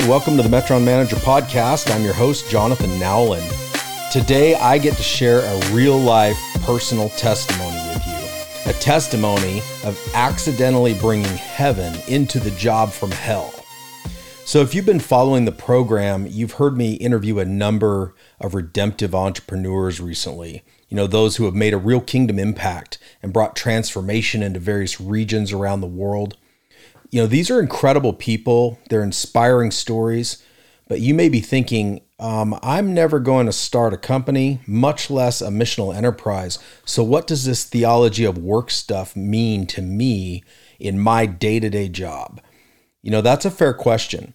right, welcome to the Metron Manager Podcast. I'm your host, Jonathan Nowlin. Today, I get to share a real life personal testimony with you a testimony of accidentally bringing heaven into the job from hell. So, if you've been following the program, you've heard me interview a number of redemptive entrepreneurs recently. You know, those who have made a real kingdom impact and brought transformation into various regions around the world you know, these are incredible people. They're inspiring stories, but you may be thinking, um, I'm never going to start a company, much less a missional enterprise. So, what does this theology of work stuff mean to me in my day to day job? You know, that's a fair question.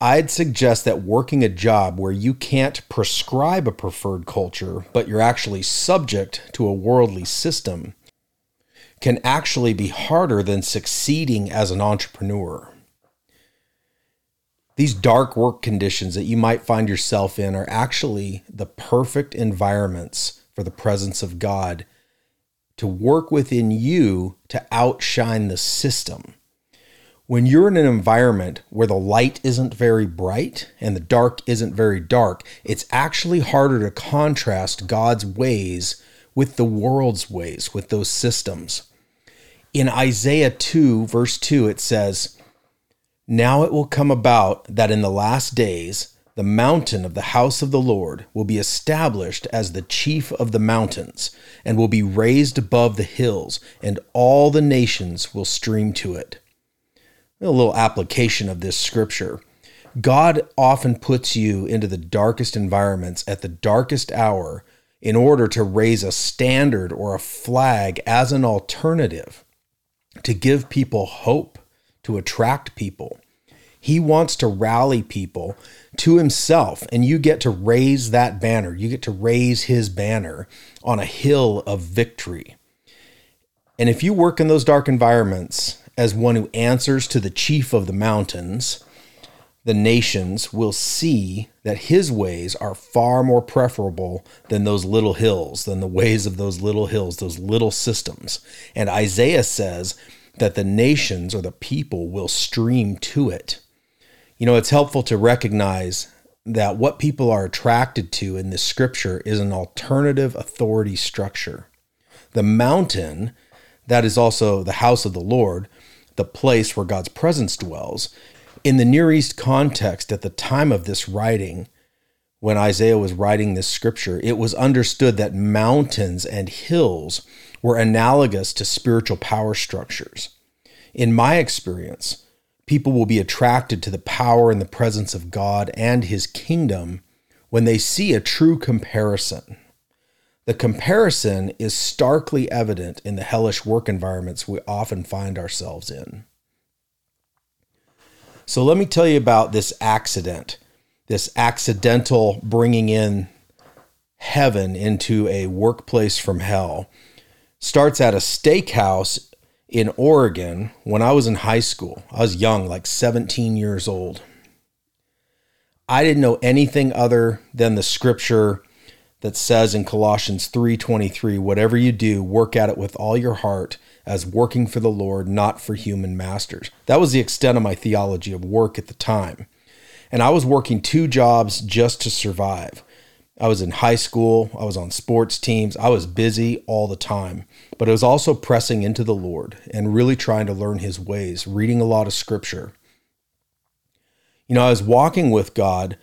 I'd suggest that working a job where you can't prescribe a preferred culture, but you're actually subject to a worldly system can actually be harder than succeeding as an entrepreneur. These dark work conditions that you might find yourself in are actually the perfect environments for the presence of God to work within you to outshine the system. When you're in an environment where the light isn't very bright and the dark isn't very dark, it's actually harder to contrast God's ways with the world's ways, with those systems in Isaiah 2, verse 2, it says, Now it will come about that in the last days the mountain of the house of the Lord will be established as the chief of the mountains, and will be raised above the hills, and all the nations will stream to it. A little application of this scripture. God often puts you into the darkest environments at the darkest hour in order to raise a standard or a flag as an alternative to give people hope, to attract people. He wants to rally people to himself, and you get to raise that banner. You get to raise his banner on a hill of victory. And if you work in those dark environments as one who answers to the chief of the mountains, the nations will see that his ways are far more preferable than those little hills, than the ways of those little hills, those little systems. And Isaiah says that the nations or the people will stream to it. You know, it's helpful to recognize that what people are attracted to in this scripture is an alternative authority structure. The mountain, that is also the house of the Lord, the place where God's presence dwells, in the Near East context at the time of this writing, when Isaiah was writing this scripture, it was understood that mountains and hills were analogous to spiritual power structures. In my experience, people will be attracted to the power and the presence of God and his kingdom when they see a true comparison. The comparison is starkly evident in the hellish work environments we often find ourselves in. So let me tell you about this accident, this accidental bringing in heaven into a workplace from hell. Starts at a steakhouse in Oregon when I was in high school. I was young, like 17 years old. I didn't know anything other than the scripture that says in Colossians 3:23, whatever you do, work at it with all your heart as working for the Lord, not for human masters. That was the extent of my theology of work at the time. And I was working two jobs just to survive. I was in high school, I was on sports teams, I was busy all the time, but I was also pressing into the Lord and really trying to learn his ways, reading a lot of scripture. You know, I was walking with God,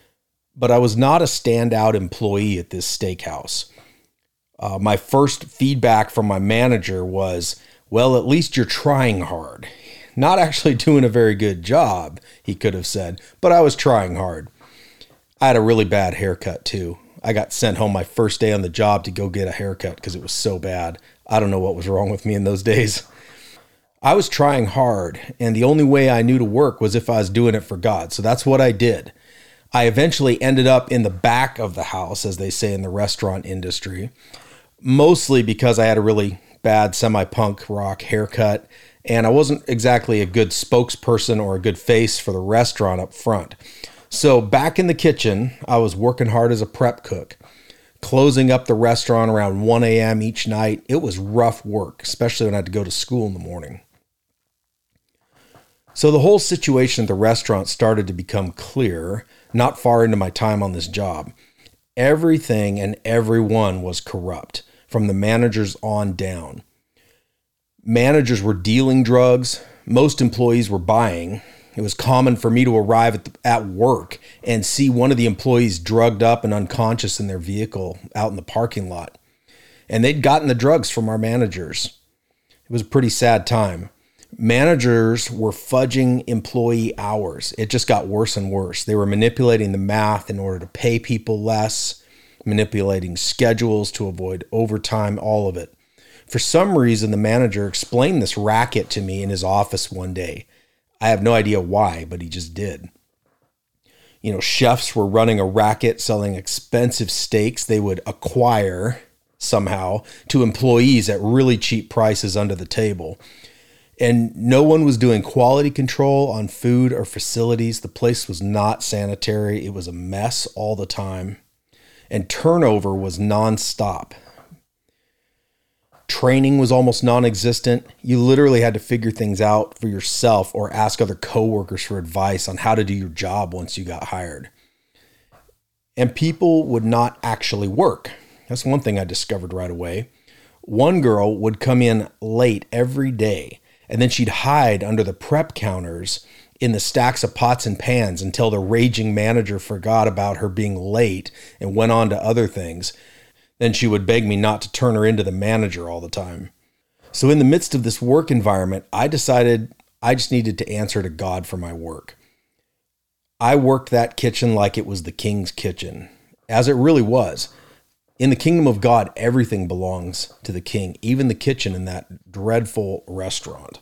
but I was not a standout employee at this steakhouse. Uh, my first feedback from my manager was, well, at least you're trying hard. Not actually doing a very good job, he could have said, but I was trying hard. I had a really bad haircut too. I got sent home my first day on the job to go get a haircut because it was so bad. I don't know what was wrong with me in those days. I was trying hard, and the only way I knew to work was if I was doing it for God. So that's what I did. I eventually ended up in the back of the house, as they say in the restaurant industry, mostly because I had a really bad semi punk rock haircut, and I wasn't exactly a good spokesperson or a good face for the restaurant up front. So, back in the kitchen, I was working hard as a prep cook, closing up the restaurant around 1 a.m. each night. It was rough work, especially when I had to go to school in the morning. So, the whole situation at the restaurant started to become clear not far into my time on this job. Everything and everyone was corrupt, from the managers on down. Managers were dealing drugs, most employees were buying, it was common for me to arrive at, the, at work and see one of the employees drugged up and unconscious in their vehicle out in the parking lot. And they'd gotten the drugs from our managers. It was a pretty sad time. Managers were fudging employee hours. It just got worse and worse. They were manipulating the math in order to pay people less, manipulating schedules to avoid overtime, all of it. For some reason, the manager explained this racket to me in his office one day. I have no idea why, but he just did. You know, chefs were running a racket selling expensive steaks they would acquire somehow to employees at really cheap prices under the table. And no one was doing quality control on food or facilities. The place was not sanitary. It was a mess all the time. And turnover was nonstop. Training was almost non existent. You literally had to figure things out for yourself or ask other coworkers for advice on how to do your job once you got hired. And people would not actually work. That's one thing I discovered right away. One girl would come in late every day, and then she'd hide under the prep counters in the stacks of pots and pans until the raging manager forgot about her being late and went on to other things. Then she would beg me not to turn her into the manager all the time. So, in the midst of this work environment, I decided I just needed to answer to God for my work. I worked that kitchen like it was the king's kitchen, as it really was. In the kingdom of God, everything belongs to the king, even the kitchen in that dreadful restaurant.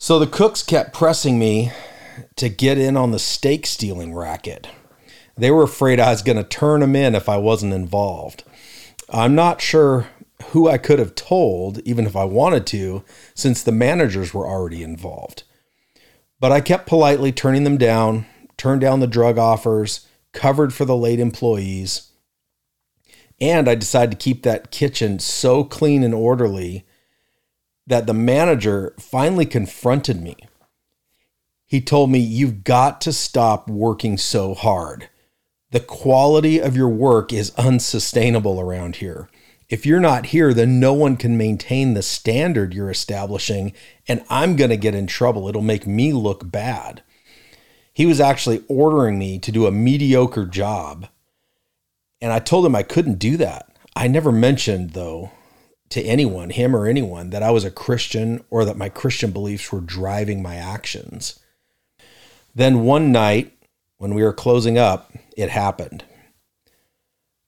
So the cooks kept pressing me to get in on the steak stealing racket. They were afraid I was going to turn them in if I wasn't involved. I'm not sure who I could have told, even if I wanted to, since the managers were already involved. But I kept politely turning them down, turned down the drug offers, covered for the late employees. And I decided to keep that kitchen so clean and orderly that the manager finally confronted me. He told me, You've got to stop working so hard the quality of your work is unsustainable around here. If you're not here, then no one can maintain the standard you're establishing, and I'm going to get in trouble. It'll make me look bad. He was actually ordering me to do a mediocre job, and I told him I couldn't do that. I never mentioned, though, to anyone, him or anyone, that I was a Christian or that my Christian beliefs were driving my actions. Then one night, when we were closing up, it happened.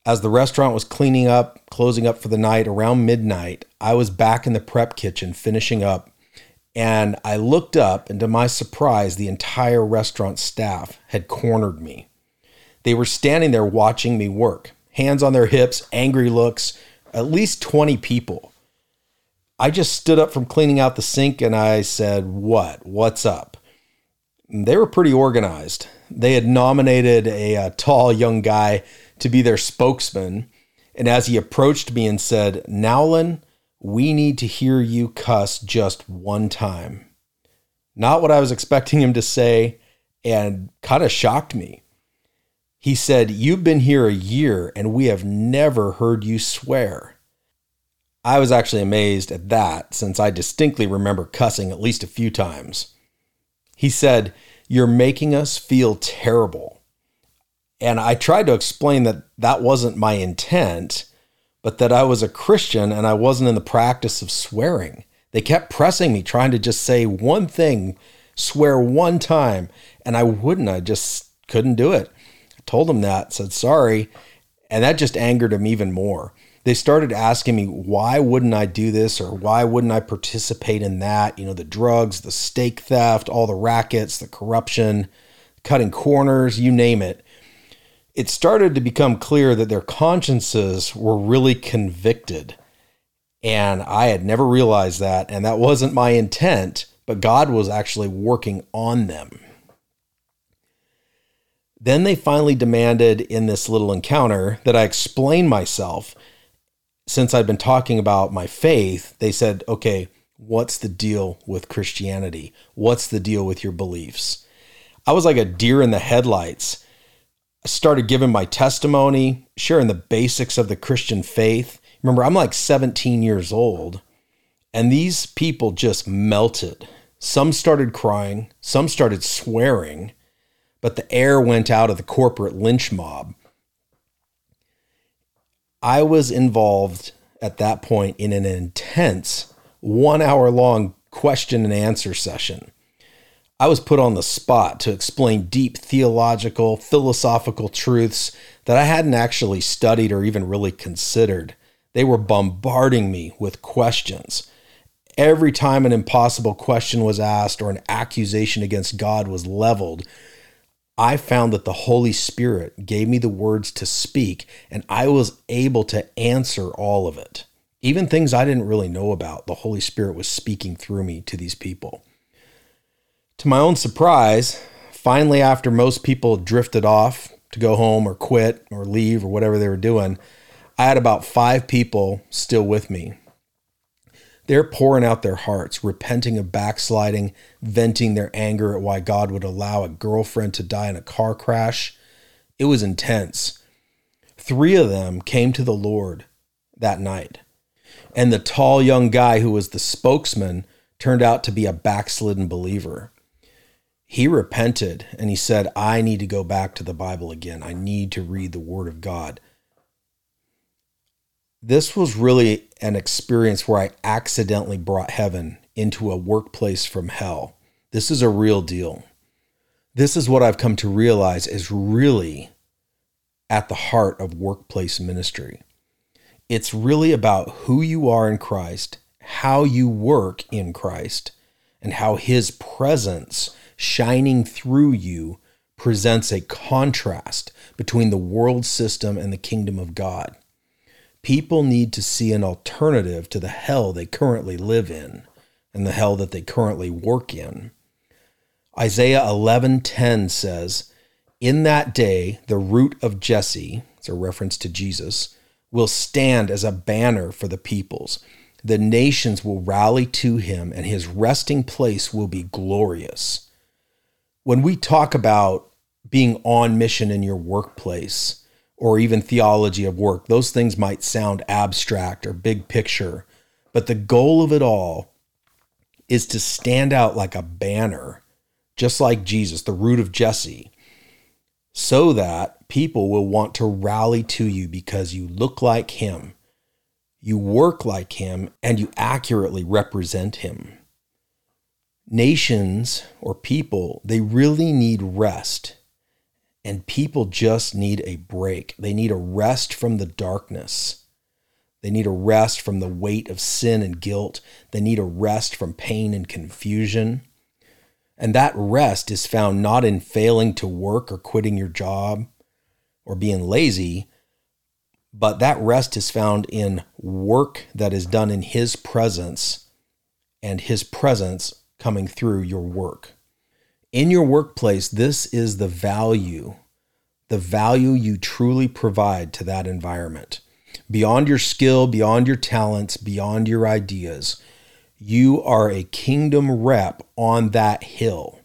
As the restaurant was cleaning up, closing up for the night around midnight, I was back in the prep kitchen finishing up, and I looked up, and to my surprise, the entire restaurant staff had cornered me. They were standing there watching me work, hands on their hips, angry looks, at least 20 people. I just stood up from cleaning out the sink and I said, What? What's up? And they were pretty organized they had nominated a, a, tall young guy to be their spokesman. And as he approached me and said, Nowlin, we need to hear you cuss just one time. Not what I was expecting him to say, and kind of shocked me. He said, You've been here a year and we have never heard you swear. I was actually amazed at that since I distinctly remember cussing at least a few times. He said, you're making us feel terrible. And I tried to explain that that wasn't my intent, but that I was a Christian and I wasn't in the practice of swearing. They kept pressing me, trying to just say one thing, swear one time, and I wouldn't. I just couldn't do it. Told them that, said sorry. And that just angered him even more. They started asking me, why wouldn't I do this or why wouldn't I participate in that? You know, the drugs, the steak theft, all the rackets, the corruption, cutting corners, you name it. It started to become clear that their consciences were really convicted. And I had never realized that. And that wasn't my intent, but God was actually working on them. Then they finally demanded in this little encounter that I explain myself. Since I'd been talking about my faith, they said, okay, what's the deal with Christianity? What's the deal with your beliefs? I was like a deer in the headlights. I started giving my testimony, sharing the basics of the Christian faith. Remember, I'm like 17 years old, and these people just melted. Some started crying, some started swearing but the air went out of the corporate lynch mob. I was involved at that point in an intense one hour long question and answer session. I was put on the spot to explain deep theological, philosophical truths that I hadn't actually studied or even really considered. They were bombarding me with questions. Every time an impossible question was asked or an accusation against God was leveled, I found that the Holy Spirit gave me the words to speak, and I was able to answer all of it. Even things I didn't really know about, the Holy Spirit was speaking through me to these people. To my own surprise, finally, after most people drifted off to go home or quit or leave or whatever they were doing, I had about five people still with me they're pouring out their hearts, repenting of backsliding, venting their anger at why God would allow a girlfriend to die in a car crash. It was intense. Three of them came to the Lord that night. And the tall young guy who was the spokesman turned out to be a backslidden believer. He repented and he said, I need to go back to the Bible again. I need to read the Word of God this was really an experience where I accidentally brought heaven into a workplace from hell. This is a real deal. This is what I've come to realize is really at the heart of workplace ministry. It's really about who you are in Christ, how you work in Christ, and how his presence shining through you presents a contrast between the world system and the kingdom of God. People need to see an alternative to the hell they currently live in and the hell that they currently work in. Isaiah 11:10 says, "In that day the root of Jesse, it's a reference to Jesus, will stand as a banner for the peoples. The nations will rally to him and his resting place will be glorious." When we talk about being on mission in your workplace, or even theology of work. Those things might sound abstract or big picture, but the goal of it all is to stand out like a banner, just like Jesus, the root of Jesse, so that people will want to rally to you because you look like him, you work like him, and you accurately represent him. Nations or people, they really need rest and people just need a break. They need a rest from the darkness. They need a rest from the weight of sin and guilt. They need a rest from pain and confusion. And that rest is found not in failing to work or quitting your job or being lazy, but that rest is found in work that is done in His presence and His presence coming through your work in your workplace, this is the value, the value you truly provide to that environment. Beyond your skill, beyond your talents, beyond your ideas, you are a kingdom rep on that hill.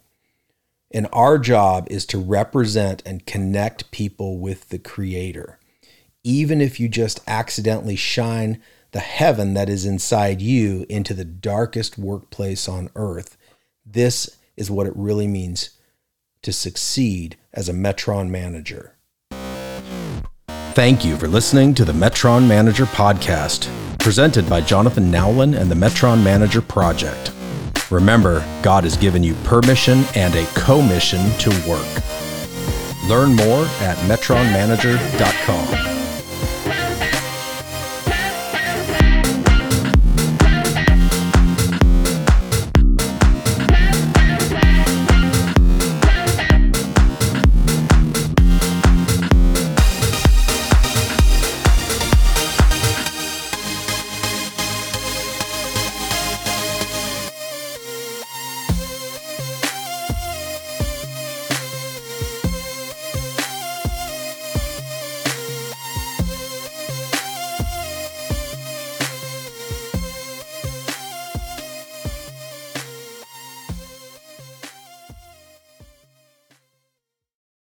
And our job is to represent and connect people with the Creator. Even if you just accidentally shine the heaven that is inside you into the darkest workplace on earth, this is what it really means to succeed as a Metron manager. Thank you for listening to the Metron Manager Podcast, presented by Jonathan Nowlin and the Metron Manager Project. Remember, God has given you permission and a commission to work. Learn more at metronmanager.com.